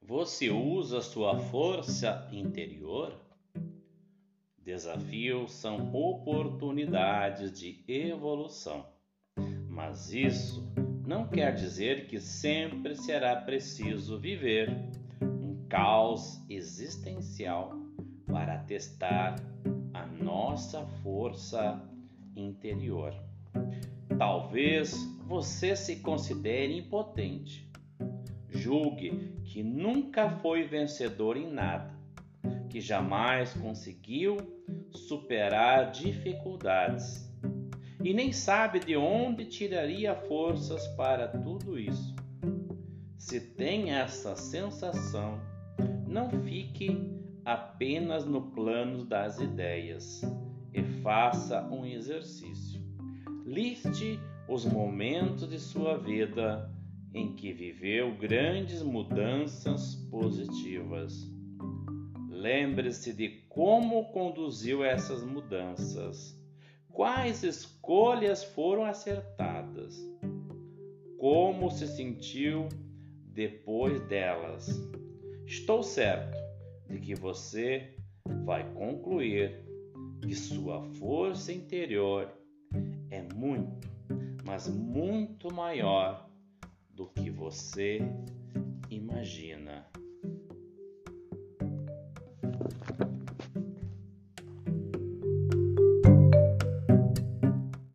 Você usa sua força interior? Desafios são oportunidades de evolução, mas isso não quer dizer que sempre será preciso viver um caos existencial para testar a nossa força interior. Talvez você se considere impotente. Julgue que nunca foi vencedor em nada, que jamais conseguiu superar dificuldades e nem sabe de onde tiraria forças para tudo isso. Se tem essa sensação, não fique apenas no plano das ideias e faça um exercício. Liste os momentos de sua vida em que viveu grandes mudanças positivas. Lembre-se de como conduziu essas mudanças. Quais escolhas foram acertadas? Como se sentiu depois delas? Estou certo de que você vai concluir que sua força interior é muito, mas muito maior do que você imagina.